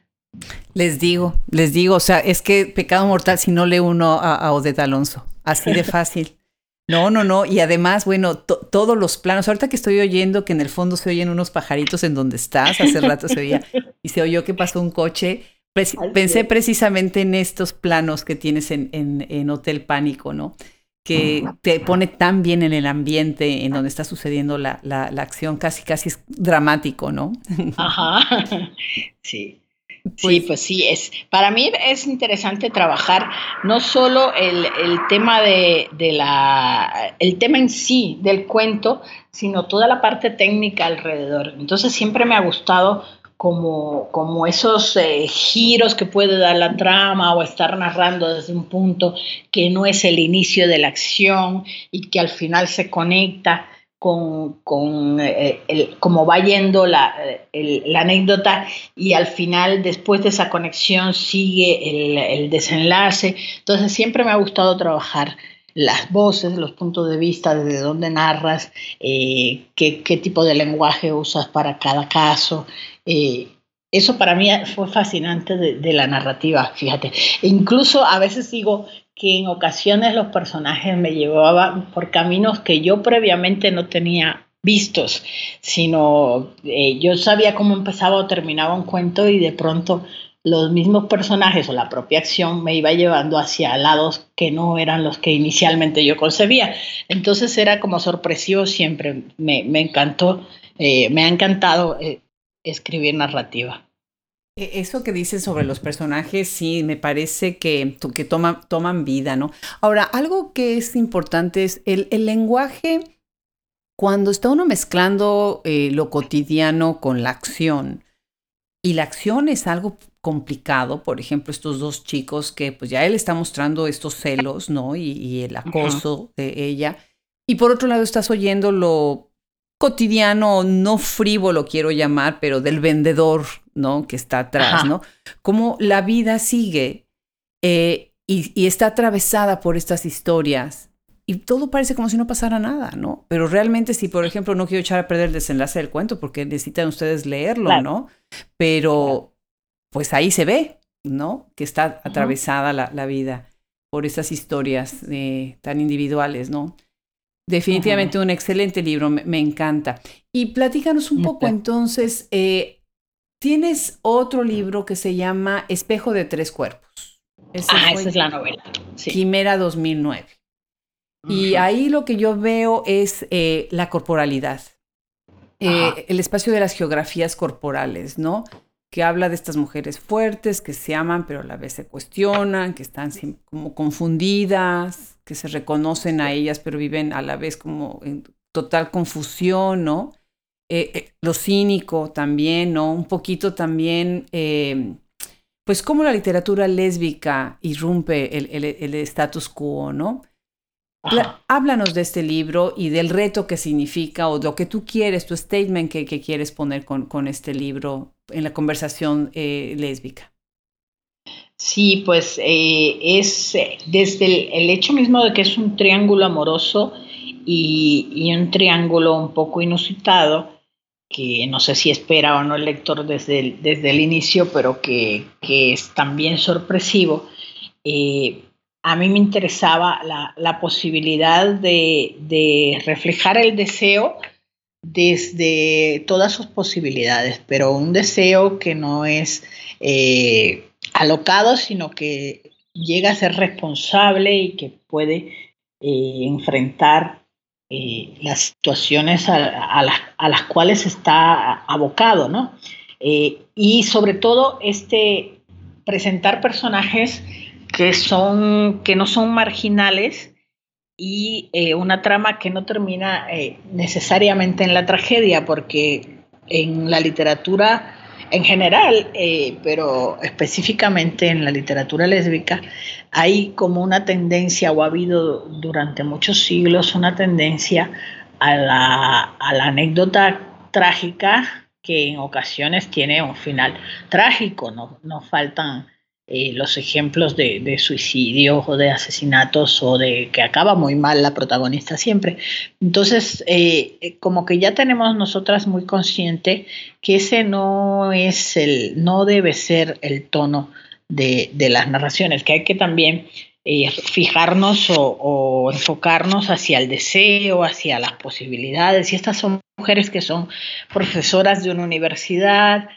Les digo, les digo, o sea, es que pecado mortal si no lee uno a, Odette Alonso, así de (laughs) fácil. No, no, no. Y además, bueno, todos los planos. Ahorita que estoy oyendo que en el fondo se oyen unos pajaritos en donde estás, hace rato se oía, y se oyó que pasó un coche. pensé precisamente en estos planos que tienes en, en, en Hotel Pánico, ¿no? que te pone tan bien en el ambiente en donde está sucediendo la, la, acción, casi casi es dramático, ¿no? Ajá, (laughs) sí. Sí, pues, pues sí, es, para mí es interesante trabajar no solo el, el tema de, de, la, el tema en sí del cuento, sino toda la parte técnica alrededor. Entonces siempre me ha gustado como, como esos eh, giros que puede dar la trama o estar narrando desde un punto que no es el inicio de la acción y que al final se conecta con, con eh, el, como va yendo la, la, anécdota y al final después de esa conexión sigue el, el desenlace. Entonces siempre me ha gustado trabajar las voces, los puntos de vista, desde dónde narras, eh, qué, qué, tipo de lenguaje usas para cada caso. Eh, eso para mí fue fascinante de, la narrativa, fíjate. incluso a veces digo que en ocasiones los personajes me llevaban por caminos que yo previamente no tenía vistos, sino eh, yo sabía cómo empezaba o terminaba un cuento y de pronto los mismos personajes o la propia acción me iba llevando hacia lados que no eran los que inicialmente yo concebía. Entonces era como sorpresivo siempre, me, encantó, eh, me ha encantado escribir narrativa. E, eso que dices sobre los personajes, sí, me parece que, que toman vida, ¿no? Ahora, algo que es importante es el, lenguaje, cuando está uno mezclando eh, lo cotidiano con la acción, y la acción es algo complicado, por ejemplo, estos dos chicos que pues ya él está mostrando estos celos, ¿no? Y, y el acoso de ella. Y por otro lado estás oyendo lo cotidiano, no frívolo quiero llamar, pero del vendedor, ¿no? Que está atrás, ¿no? Cómo la vida sigue eh, y, está atravesada por estas historias y todo parece como si no pasara nada, ¿no? Pero realmente si, por ejemplo, no quiero echar a perder el desenlace del cuento porque necesitan ustedes leerlo, ¿no? Pero pues ahí se ve, ¿no? Que está atravesada la, vida por estas historias eh, tan individuales, ¿no? Definitivamente un excelente libro, me, encanta. Y platícanos un poco entonces, eh, tienes otro libro que se llama Espejo de Tres Cuerpos. ah, esa es la novela. Quimera 2009. Y ahí lo que yo veo es eh, la corporalidad, eh, el espacio de las geografías corporales, ¿no? Que habla de estas mujeres fuertes que se aman pero a la vez se cuestionan, que están como confundidas, que se reconocen a ellas, pero viven a la vez como en total confusión, ¿no? Eh, eh, lo cínico también, ¿no? Un poquito también, eh, pues cómo la literatura lésbica irrumpe el, status quo, ¿no? Háblanos de este libro y del reto que significa o lo que tú quieres, tu statement que, quieres poner con, con, este libro en la conversación lésbica. Sí, pues eh, es eh, desde el, hecho mismo de que es un triángulo amoroso y, un triángulo un poco inusitado, que no sé si espera o no el lector desde el, desde el inicio, pero que, es también sorpresivo. Eh, a mí me interesaba la, posibilidad de, reflejar el deseo desde todas sus posibilidades, pero un deseo que no es eh, alocado, sino que llega a ser responsable y que puede eh, enfrentar eh, las situaciones a, las cuales está abocado, ¿no? y sobre todo este presentar personajes que son que no son marginales y eh, una trama que no termina eh, necesariamente en la tragedia, porque en la literatura en general, eh, pero específicamente en la literatura lésbica, hay como una tendencia, o ha habido durante muchos siglos, una tendencia a la, a la anécdota trágica que en ocasiones tiene un final trágico, no, no faltan eh, los ejemplos de, de, suicidios o de asesinatos o de que acaba muy mal la protagonista siempre. Entonces, eh, eh, como que ya tenemos nosotras muy consciente que ese no es el, no debe ser el tono de, las narraciones, que hay que también fijarnos o, o, enfocarnos hacia el deseo, hacia las posibilidades. Y estas son mujeres que son profesoras de una universidad,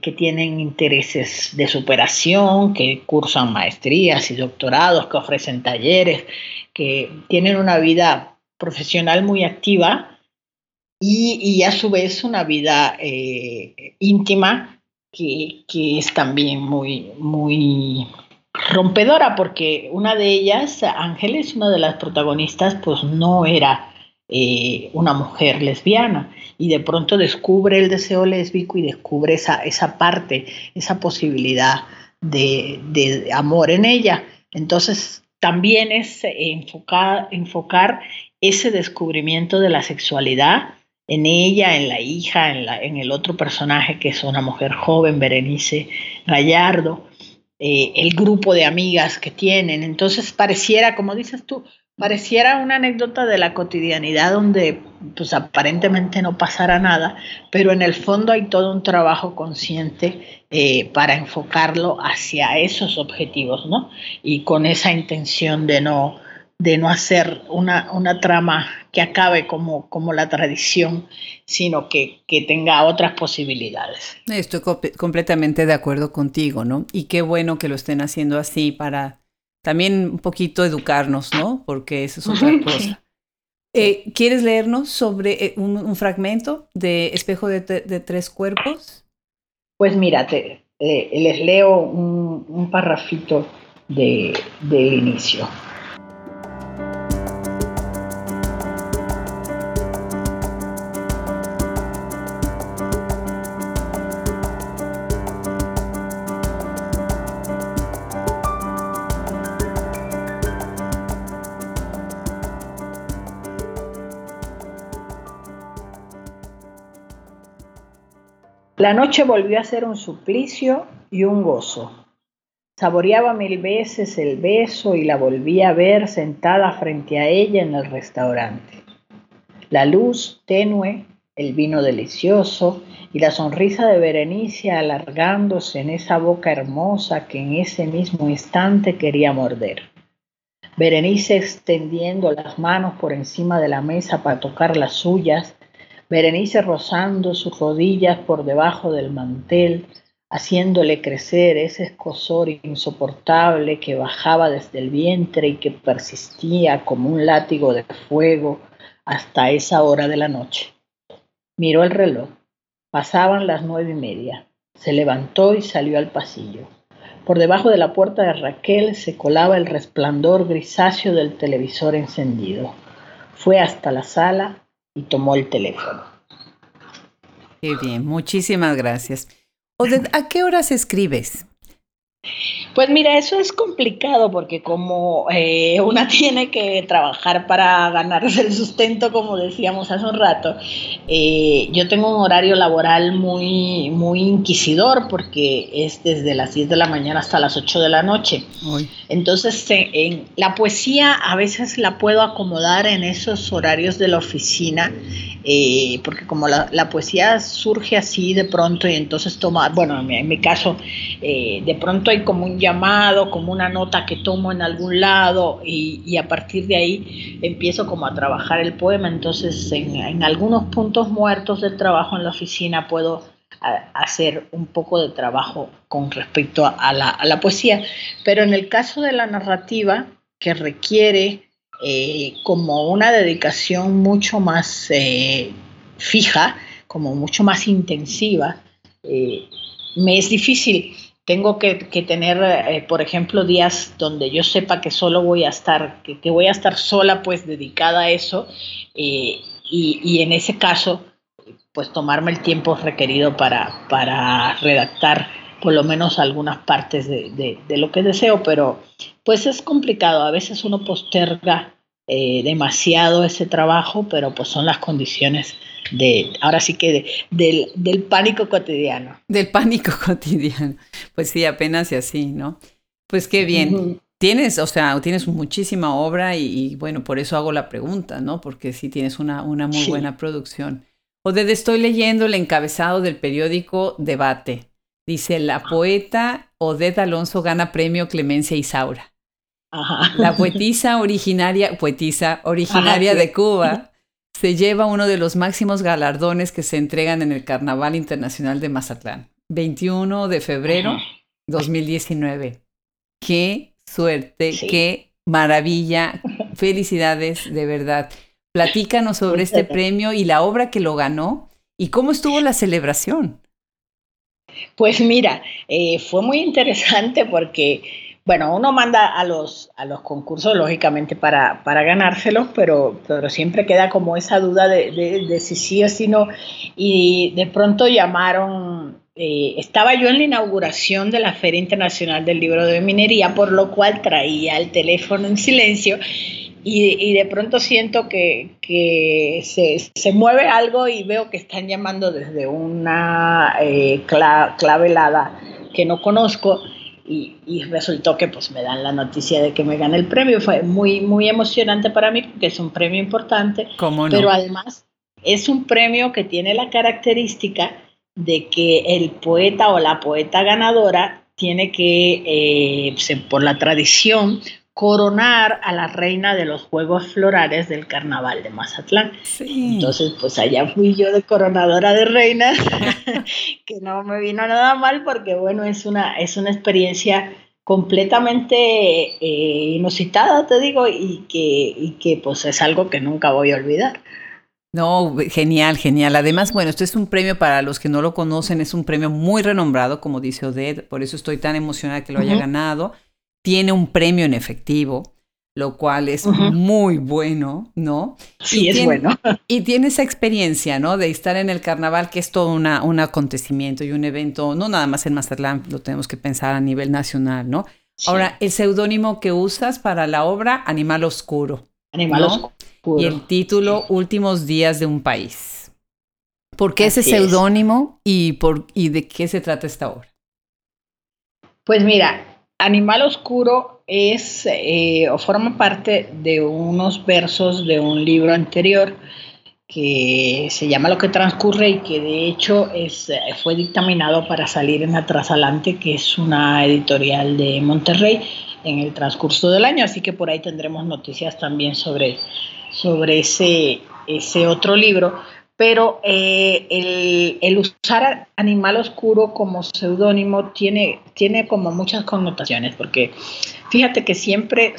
que, tienen intereses de superación, que cursan maestrías y doctorados, que ofrecen talleres, que tienen una vida profesional muy activa y, a su vez una vida eh, íntima que, que, es también muy, muy rompedora, porque una de ellas, Ángeles, una de las protagonistas, pues no era eh, una mujer lesbiana y de pronto descubre el deseo lésbico y descubre esa, esa parte, esa posibilidad de, amor en ella. Entonces también es enfocar, enfocar ese descubrimiento de la sexualidad en ella, en la hija, en, la, en el otro personaje que es una mujer joven, Berenice Gallardo, eh, el grupo de amigas que tienen. Entonces pareciera, como dices tú, Pareciera una anécdota de la cotidianidad donde pues aparentemente no pasará nada, pero en el fondo hay todo un trabajo consciente eh, para enfocarlo hacia esos objetivos, ¿no? Y con esa intención de no, de no hacer una, una trama que acabe como, como la tradición, sino que, que tenga otras posibilidades. Estoy completamente de acuerdo contigo, ¿no? Y qué bueno que lo estén haciendo así para también un poquito educarnos, ¿no? Porque eso es otra cosa. Eh, ¿Quieres leernos sobre eh, un, fragmento de Espejo de, Tres Cuerpos? Pues mírate, eh, les leo un, un parrafito de, del inicio. La noche volvió a ser un suplicio y un gozo. Saboreaba mil veces el beso y la volvía a ver sentada frente a ella en el restaurante. La luz tenue, el vino delicioso y la sonrisa de Berenice alargándose en esa boca hermosa que en ese mismo instante quería morder. Berenice extendiendo las manos por encima de la mesa para tocar las suyas Berenice rozando sus rodillas por debajo del mantel, haciéndole crecer ese escosor insoportable que bajaba desde el vientre y que persistía como un látigo de fuego hasta esa hora de la noche. Miró el reloj. Pasaban las nueve y media. Se levantó y salió al pasillo. Por debajo de la puerta de Raquel se colaba el resplandor grisáceo del televisor encendido. Fue hasta la sala y tomó el teléfono. Qué bien, muchísimas gracias. Odette, ¿a qué horas escribes? Pues mira, eso es complicado porque como eh, una (laughs) tiene que trabajar para ganarse el sustento, como decíamos hace un rato, eh, yo tengo un horario laboral muy, muy inquisidor porque es desde las 10 de la mañana hasta las 8 de la noche. Entonces, en la poesía a veces la puedo acomodar en esos horarios de la oficina, eh, porque como la, poesía surge así de pronto y entonces toma, bueno, en mi, caso, de pronto como un llamado, como una nota que tomo en algún lado y, a partir de ahí empiezo como a trabajar el poema. Entonces en, algunos puntos muertos del trabajo en la oficina puedo hacer un poco de trabajo con respecto a la, poesía. Pero en el caso de la narrativa, que requiere eh, como una dedicación mucho más eh, fija, como mucho más intensiva, eh, me es difícil. Tengo que, tener, eh, por ejemplo, días donde yo sepa que solo voy a estar, que, voy a estar sola, pues dedicada a eso, eh, y, en ese caso, pues tomarme el tiempo requerido para, para redactar por lo menos algunas partes de, lo que deseo, pero pues es complicado. A veces uno posterga demasiado ese trabajo, pero pues son las condiciones de, ahora sí que del, pánico cotidiano. Del pánico (laughs) cotidiano. Pues sí, apenas y así, ¿no? Pues qué bien. Tienes, o sea, tienes muchísima obra y, bueno, por eso hago la pregunta, ¿no? Porque sí tienes una, una muy buena producción. O desde estoy leyendo el encabezado del periódico Debate. Dice, la poeta Odette Alonso gana premio Clemencia Isaura. Ajá. La (laughs) poetisa originaria, poetisa originaria de Cuba, (laughs) se lleva uno de los máximos galardones que se entregan en el Carnaval Internacional de Mazatlán. 21 de febrero 2019. Qué suerte, qué maravilla. Felicidades, de verdad. Platícanos sobre este premio y la obra que lo ganó y cómo estuvo la celebración. Pues mira, eh, fue muy interesante porque bueno, uno manda a los, a los concursos, lógicamente, para, para ganárselos, pero, pero siempre queda como esa duda de, si sí o si no. Y de pronto llamaron, eh, estaba yo en la inauguración de la Feria Internacional del Libro de Minería, por lo cual traía el teléfono en silencio. Y, de pronto siento que, se, se, mueve algo y veo que están llamando desde una eh, clavelada que no conozco y, resultó que pues me dan la noticia de que me gané el premio. Fue muy, muy emocionante para mí porque es un premio importante, pero además es un premio que tiene la característica de que el poeta o la poeta ganadora tiene que, eh, por la tradición, coronar a la reina de los Juegos Florales del Carnaval de Mazatlán. Entonces, pues allá fui yo de coronadora de reina, (laughs) que no me vino nada mal porque, bueno, es una, es una experiencia completamente eh, inusitada, te digo, y que, y que pues es algo que nunca voy a olvidar. No, genial, genial. Además, bueno, esto es un premio para los que no lo conocen, es un premio muy renombrado, como dice Odette, por eso estoy tan emocionada que lo haya ganado tiene un premio en efectivo, lo cual es muy bueno, ¿no? Sí, es bueno. (laughs) y tiene esa experiencia, ¿no? De estar en el carnaval, que es todo una, un acontecimiento y un evento, no nada más en Mazatlán, lo tenemos que pensar a nivel nacional, ¿no? Ahora, el seudónimo que usas para la obra, Animal Oscuro. Animal Oscuro. Y el título, Últimos Días de un País. ¿Por qué ese seudónimo y, por, y de qué se trata esta obra? Pues mira, Animal Oscuro es eh, o forma parte de unos versos de un libro anterior que se llama Lo que transcurre y que de hecho es, fue dictaminado para salir en Atrasalante, que es una editorial de Monterrey, en el transcurso del año. Así que por ahí tendremos noticias también sobre, sobre ese, ese otro libro pero eh, el, usar animal oscuro como seudónimo tiene, tiene como muchas connotaciones, porque fíjate que siempre,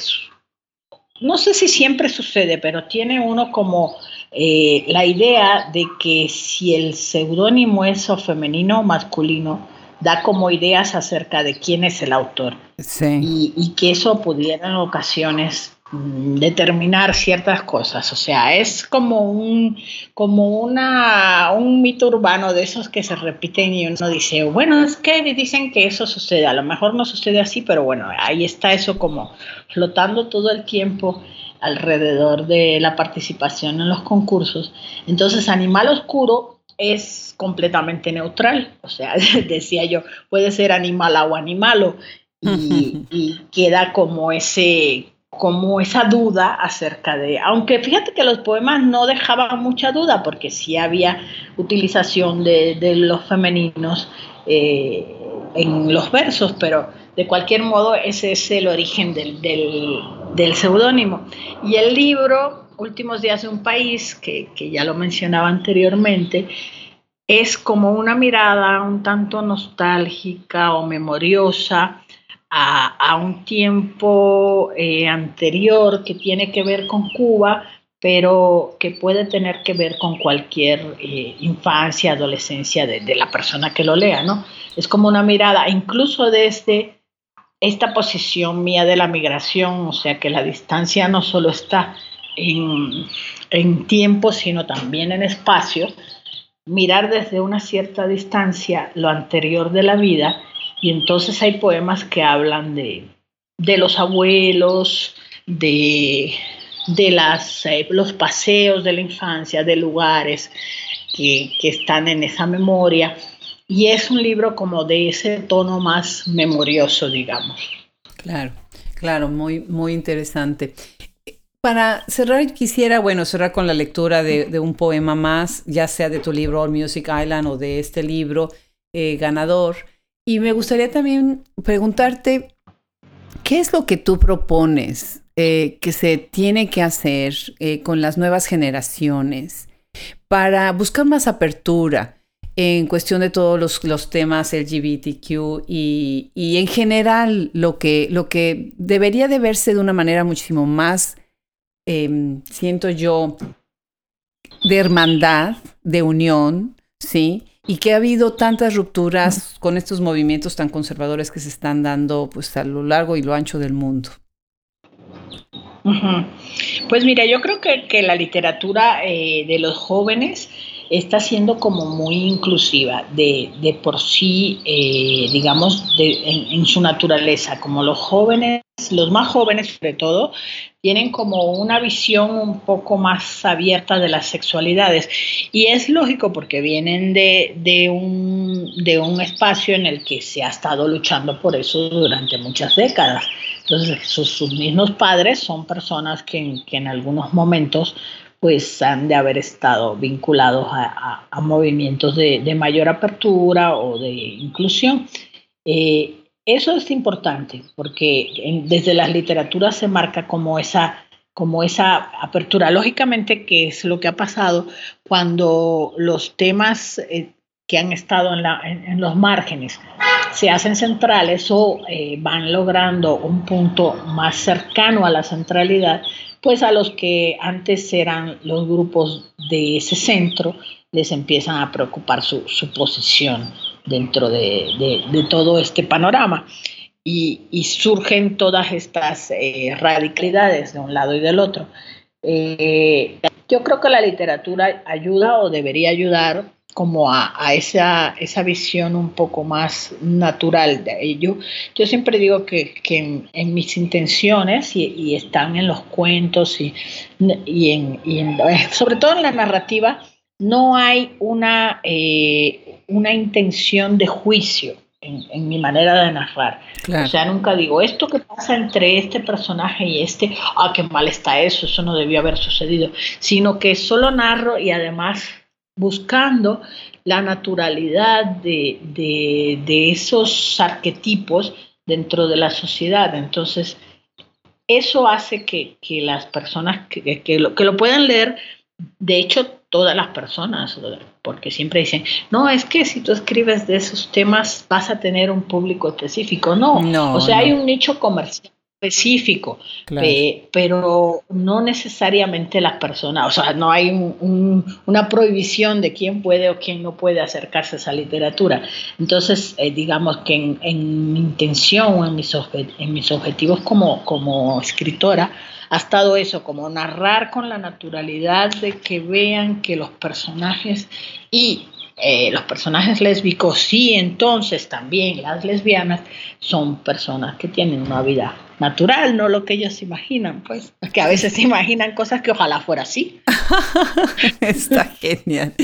no sé si siempre sucede, pero tiene uno como eh, la idea de que si el seudónimo es o femenino o masculino, da como ideas acerca de quién es el autor. Y, y que eso pudiera en ocasiones determinar ciertas cosas, o sea, es como un como una un mito urbano de esos que se repiten y uno dice, bueno, es que dicen que eso sucede, a lo mejor no sucede así, pero bueno, ahí está eso como flotando todo el tiempo alrededor de la participación en los concursos. Entonces, Animal Oscuro es completamente neutral, o sea, (laughs) decía yo, puede ser animal o animalo y, (laughs) y queda como ese como esa duda acerca de, aunque fíjate que los poemas no dejaban mucha duda, porque sí había utilización de, los femeninos, eh, en los versos, pero de cualquier modo ese es el origen del, del, seudónimo. Y el libro, Últimos días de un país, que, que ya lo mencionaba anteriormente, es como una mirada un tanto nostálgica o memoriosa a, un tiempo eh, anterior que tiene que ver con Cuba, pero que puede tener que ver con cualquier eh, infancia, adolescencia de, la persona que lo lea, ¿no? Es como una mirada, incluso desde esta posición mía de la migración, o sea que la distancia no solo está en, en tiempo, sino también en espacio, mirar desde una cierta distancia lo anterior de la vida y entonces hay poemas que hablan de, los abuelos, de, de las, eh, los paseos de la infancia, de lugares que, están en esa memoria. Y es un libro como de ese tono más memorioso, digamos. Claro, claro, muy, muy interesante. Para cerrar, quisiera, bueno, cerrar con la lectura de, un poema más, ya sea de tu libro All Music Island o de este libro eh, ganador. Y me gustaría también preguntarte, ¿qué es lo que tú propones eh, que se tiene que hacer eh, con las nuevas generaciones para buscar más apertura en cuestión de todos los, temas LGBTQ y, y, en general lo que, lo que debería de verse de una manera muchísimo más Em, siento yo, de hermandad, de unión, ¿sí? Y que ha habido tantas rupturas con estos movimientos tan conservadores que se están dando pues a lo largo y lo ancho del mundo. Pues mira, yo creo que, la literatura eh, de los jóvenes está siendo como muy inclusiva de, por sí, eh, digamos, en, su naturaleza, como los jóvenes, los más jóvenes sobre todo, tienen como una visión un poco más abierta de las sexualidades. Y es lógico porque vienen de, un, de un espacio en el que se ha estado luchando por eso durante muchas décadas. Entonces, sus, mismos padres son personas que, que en algunos momentos pues han de haber estado vinculados a, movimientos de, mayor apertura o de inclusión. Eh, eso es importante porque desde las literaturas se marca como esa, como esa apertura. Lógicamente, que es lo que ha pasado cuando los temas eh, que han estado en, los márgenes se hacen centrales o eh, van logrando un punto más cercano a la centralidad, pues a los que antes eran los grupos de ese centro les empiezan a preocupar su, posición dentro de, todo este panorama. Y, surgen todas estas eh, radicalidades de un lado y del otro. Eh, yo creo que la literatura ayuda o debería ayudar como a, esa, esa, visión un poco más natural de ello. Yo siempre digo que, en, mis intenciones, y, están en los cuentos, y, y, en, sobre todo en la narrativa, no hay una, eh, una intención de juicio. En, mi manera de narrar. O sea, nunca digo, esto que pasa entre este personaje y este, ah, qué mal está eso, eso no debió haber sucedido, sino que solo narro y además buscando la naturalidad de, esos arquetipos dentro de la sociedad. Entonces, eso hace que, las personas que, lo, que lo puedan leer, de hecho, todas las personas, porque siempre dicen, no, es que si tú escribes de esos temas vas a tener un público específico. No, no o sea, hay un nicho comercial específico, pero no necesariamente las personas, o sea, no hay una prohibición de quién puede o quién no puede acercarse a esa literatura. Entonces, eh, digamos que en, mi intención o en mis, en mis objetivos como, como escritora, ha estado eso, como narrar con la naturalidad de que vean que los personajes y eh, los personajes lésbicos y entonces también las lesbianas son personas que tienen una vida natural, no lo que ellos imaginan, pues, que a veces se imaginan cosas que ojalá fuera así. (laughs) Está genial,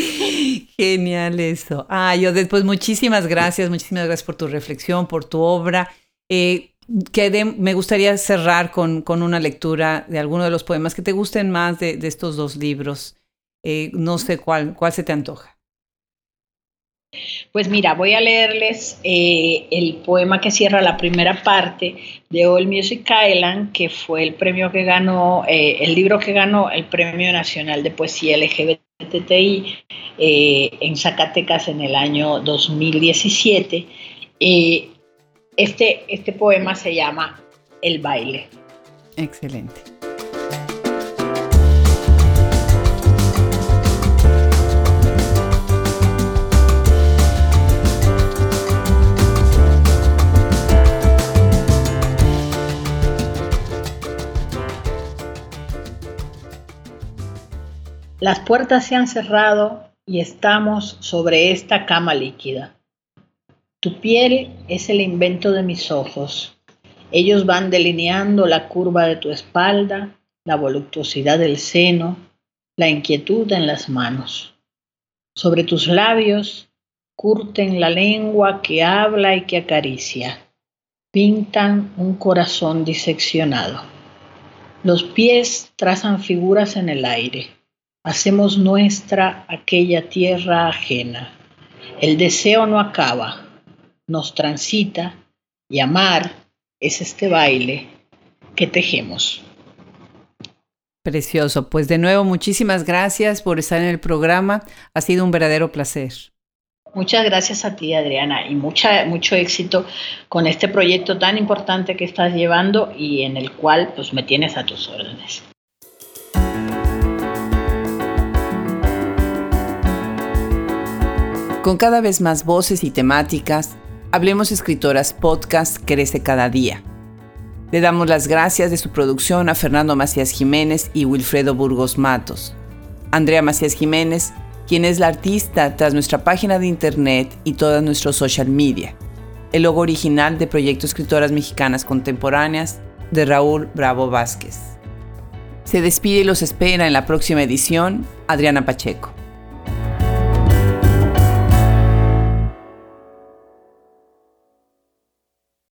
genial eso. Ah, yo después muchísimas gracias, muchísimas gracias por tu reflexión, por tu obra. Eh, me gustaría cerrar con, con, una lectura de alguno de los poemas que te gusten más de, de estos dos libros. Eh, no sé cuál, cuál se te antoja. Pues mira, voy a leerles eh, el poema que cierra la primera parte de All Music Island, que fue el premio que ganó, eh, el libro que ganó el Premio Nacional de Poesía LGBTI eh, en Zacatecas en el año 2017. este, este poema se llama El baile. Excelente. Las puertas se han cerrado y estamos sobre esta cama líquida. Tu piel es el invento de mis ojos. Ellos van delineando la curva de tu espalda, la voluptuosidad del seno, la inquietud en las manos. Sobre tus labios curten la lengua que habla y que acaricia. Pintan un corazón diseccionado. Los pies trazan figuras en el aire hacemos nuestra aquella tierra ajena. El deseo no acaba, nos transita y amar es este baile que tejemos. Precioso. Pues de nuevo, muchísimas gracias por estar en el programa. Ha sido un verdadero placer. Muchas gracias a ti, Adriana, y mucha, mucho éxito con este proyecto tan importante que estás llevando y en el cual pues me tienes a tus órdenes. Con cada vez más voces y temáticas, Hablemos Escritoras Podcast crece cada día. Le damos las gracias de su producción a Fernando Macías Jiménez y Wilfredo Burgos Matos. Andrea Macías Jiménez, quien es la artista tras nuestra página de internet y toda nuestro social media. El logo original de Proyecto Escritoras Mexicanas Contemporáneas de Raúl Bravo Vázquez. Se despide y los espera en la próxima edición Adriana Pacheco.